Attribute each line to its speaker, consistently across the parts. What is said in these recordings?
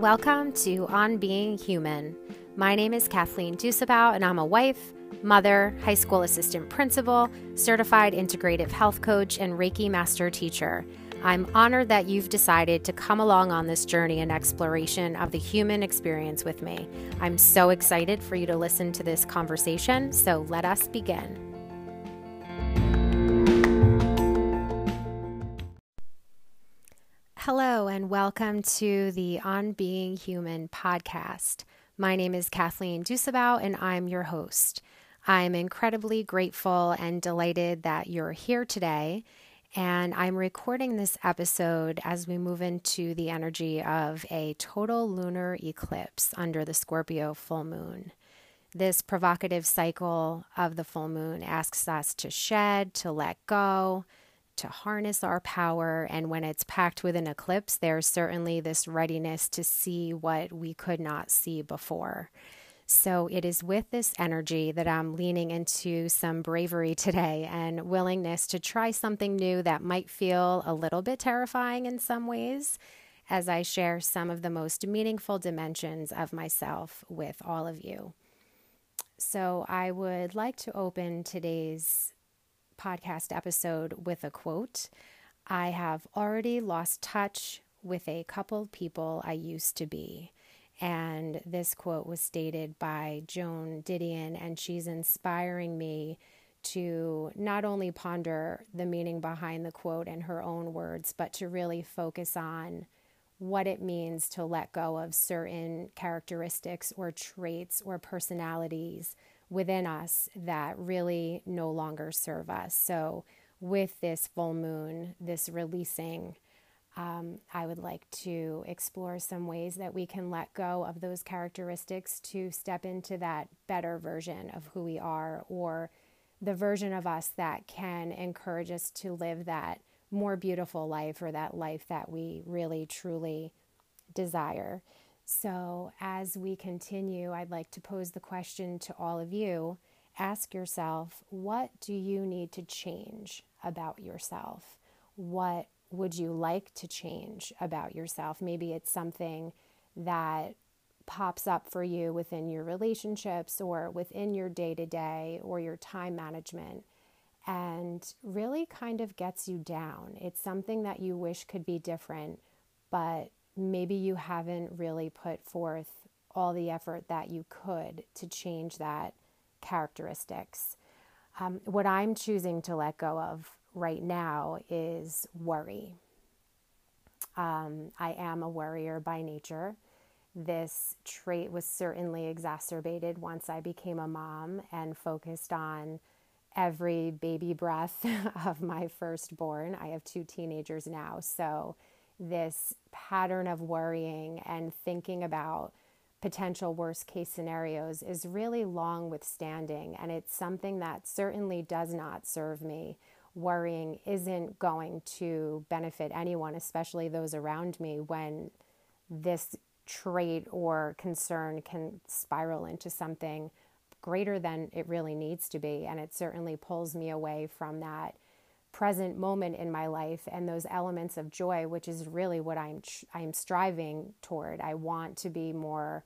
Speaker 1: Welcome to On Being Human. My name is Kathleen Dusabow, and I'm a wife, mother, high school assistant principal, certified integrative health coach, and Reiki master teacher. I'm honored that you've decided to come along on this journey and exploration of the human experience with me. I'm so excited for you to listen to this conversation, so let us begin. Hello, and welcome to the On Being Human podcast. My name is Kathleen Dusabow, and I'm your host. I'm incredibly grateful and delighted that you're here today. And I'm recording this episode as we move into the energy of a total lunar eclipse under the Scorpio full moon. This provocative cycle of the full moon asks us to shed, to let go, to harness our power. And when it's packed with an eclipse, there's certainly this readiness to see what we could not see before. So it is with this energy that I'm leaning into some bravery today and willingness to try something new that might feel a little bit terrifying in some ways as I share some of the most meaningful dimensions of myself with all of you. So I would like to open today's podcast episode with a quote. I have already lost touch with a couple people I used to be. And this quote was stated by Joan Didion, and she's inspiring me to not only ponder the meaning behind the quote in her own words, but to really focus on what it means to let go of certain characteristics or traits or personalities within us that really no longer serve us. So, with this full moon, this releasing, um, I would like to explore some ways that we can let go of those characteristics to step into that better version of who we are or the version of us that can encourage us to live that more beautiful life or that life that we really truly desire. So, as we continue, I'd like to pose the question to all of you. Ask yourself, what do you need to change about yourself? What would you like to change about yourself? Maybe it's something that pops up for you within your relationships or within your day to day or your time management and really kind of gets you down. It's something that you wish could be different, but maybe you haven't really put forth all the effort that you could to change that characteristics. Um, what I'm choosing to let go of right now is worry. Um, I am a worrier by nature. This trait was certainly exacerbated once I became a mom and focused on every baby breath of my firstborn. I have two teenagers now, so this pattern of worrying and thinking about potential worst case scenarios is really long withstanding. And it's something that certainly does not serve me. Worrying isn't going to benefit anyone especially those around me when this trait or concern can spiral into something greater than it really needs to be. And it certainly pulls me away from that present moment in my life and those elements of joy which is really what I'm I'm striving toward. I want to be more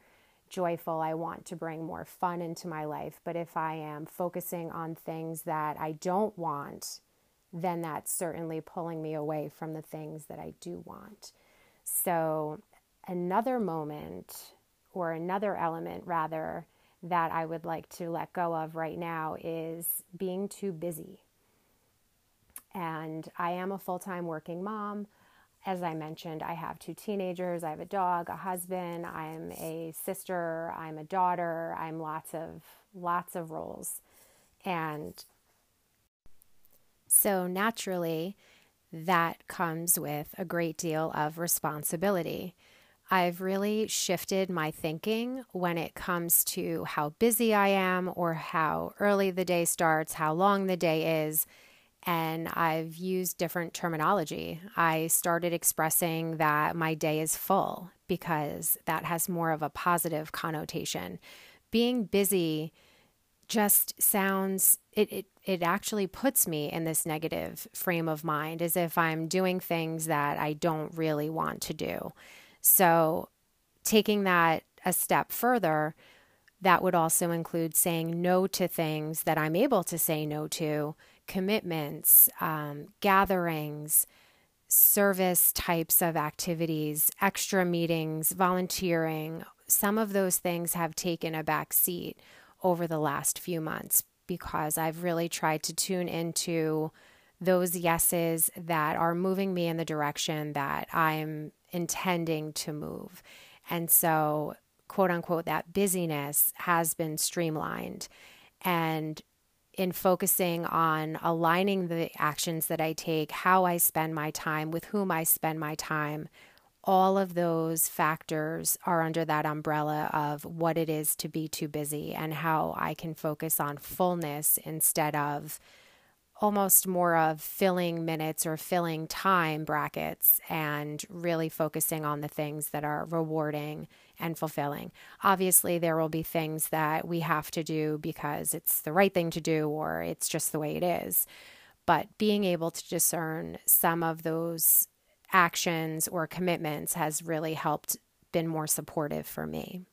Speaker 1: joyful. I want to bring more fun into my life, but if I am focusing on things that I don't want, then that's certainly pulling me away from the things that I do want. So, another moment or another element rather that I would like to let go of right now is being too busy. And I am a full time working mom. As I mentioned, I have two teenagers, I have a dog, a husband, I'm a sister, I'm a daughter, I'm lots of lots of roles. And so naturally, that comes with a great deal of responsibility. I've really shifted my thinking when it comes to how busy I am or how early the day starts, how long the day is, and I've used different terminology. I started expressing that my day is full because that has more of a positive connotation. Being busy just sounds it, it it actually puts me in this negative frame of mind as if I'm doing things that I don't really want to do. So taking that a step further, that would also include saying no to things that I'm able to say no to, commitments, um, gatherings, service types of activities, extra meetings, volunteering. Some of those things have taken a back seat over the last few months because I've really tried to tune into those yeses that are moving me in the direction that I'm intending to move. And so, quote unquote, that busyness has been streamlined. And in focusing on aligning the actions that I take, how I spend my time, with whom I spend my time, all of those factors are under that umbrella of what it is to be too busy and how I can focus on fullness instead of almost more of filling minutes or filling time brackets and really focusing on the things that are rewarding and fulfilling. Obviously, there will be things that we have to do because it's the right thing to do or it's just the way it is. But being able to discern some of those actions or commitments has really helped been more supportive for me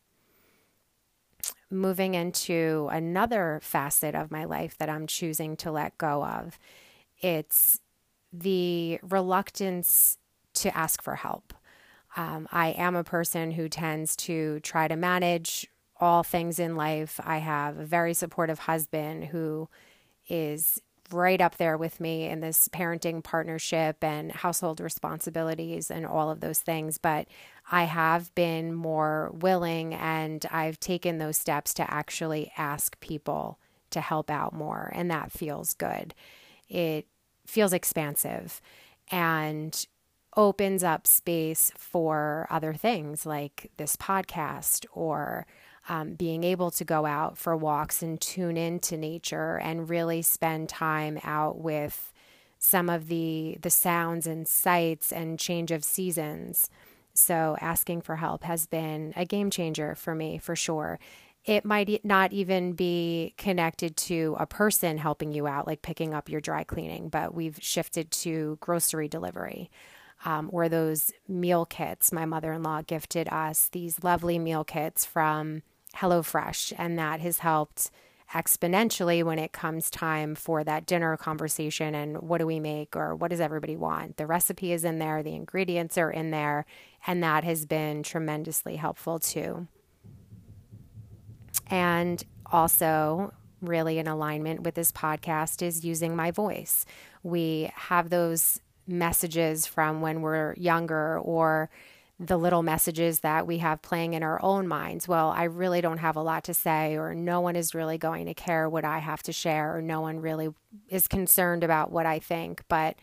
Speaker 1: moving into another facet of my life that I'm choosing to let go of. It's the reluctance to ask for help. Um, I am a person who tends to try to manage all things in life. I have a very supportive husband who is right up there with me in this parenting partnership and household responsibilities and all of those things. But I have been more willing and I've taken those steps to actually ask people to help out more. And that feels good. It feels expansive and opens up space for other things like this podcast or um, being able to go out for walks and tune into nature and really spend time out with some of the the sounds and sights and change of seasons. So asking for help has been a game changer for me for sure. It might not even be connected to a person helping you out, like picking up your dry cleaning, but we've shifted to grocery delivery um, were those meal kits. My mother in law gifted us these lovely meal kits from HelloFresh, and that has helped exponentially when it comes time for that dinner conversation and what do we make or what does everybody want. The recipe is in there, the ingredients are in there, and that has been tremendously helpful too. And also, really in alignment with this podcast, is using my voice. We have those messages from when we're younger or the little messages that we have playing in our own minds. Well, I really don't have a lot to say, or no one is really going to care what I have to share, or no one really is concerned about what I think. But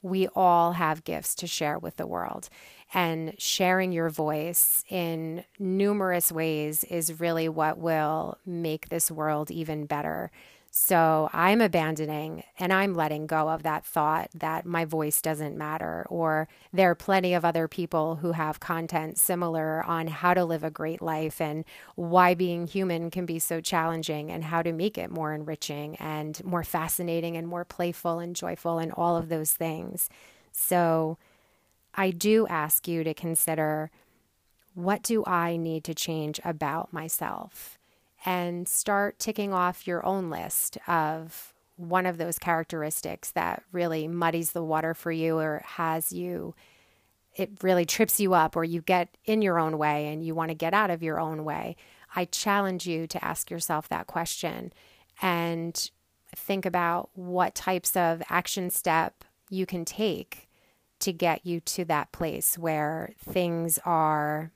Speaker 1: we all have gifts to share with the world. And sharing your voice in numerous ways is really what will make this world even better. So I'm abandoning and I'm letting go of that thought that my voice doesn't matter, or there are plenty of other people who have content similar on how to live a great life and why being human can be so challenging and how to make it more enriching and more fascinating and more playful and joyful and all of those things. So I do ask you to consider what do I need to change about myself? And start ticking off your own list of one of those characteristics that really muddies the water for you or has you it really trips you up or you get in your own way and you want to get out of your own way i challenge you to ask yourself that question and think about what types of action step you can take to get you to that place where things are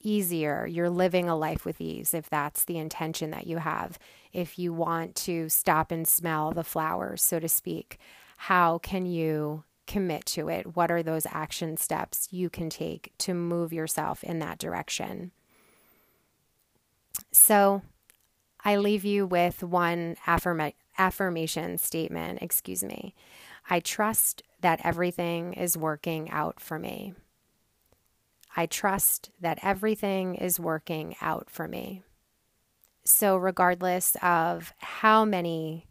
Speaker 1: easier. You're living a life with ease if that's the intention that you have. If you want to stop and smell the flowers, so to speak, how can you commit to it? What are those action steps you can take to move yourself in that direction? So, I leave you with one affirma- affirmation statement, excuse me. I trust that everything is working out for me. I trust that everything is working out for me. So, regardless of how many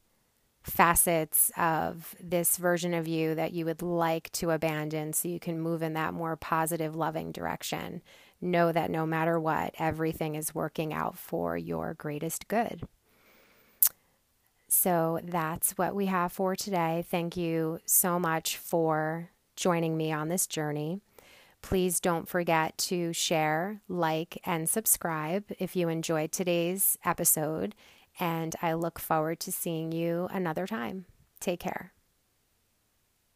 Speaker 1: facets of this version of you that you would like to abandon so you can move in that more positive, loving direction, know that no matter what, everything is working out for your greatest good. So that's what we have for today. Thank you so much for joining me on this journey. Please don't forget to share, like, and subscribe if you enjoyed today's episode. And I look forward to seeing you another time. Take care.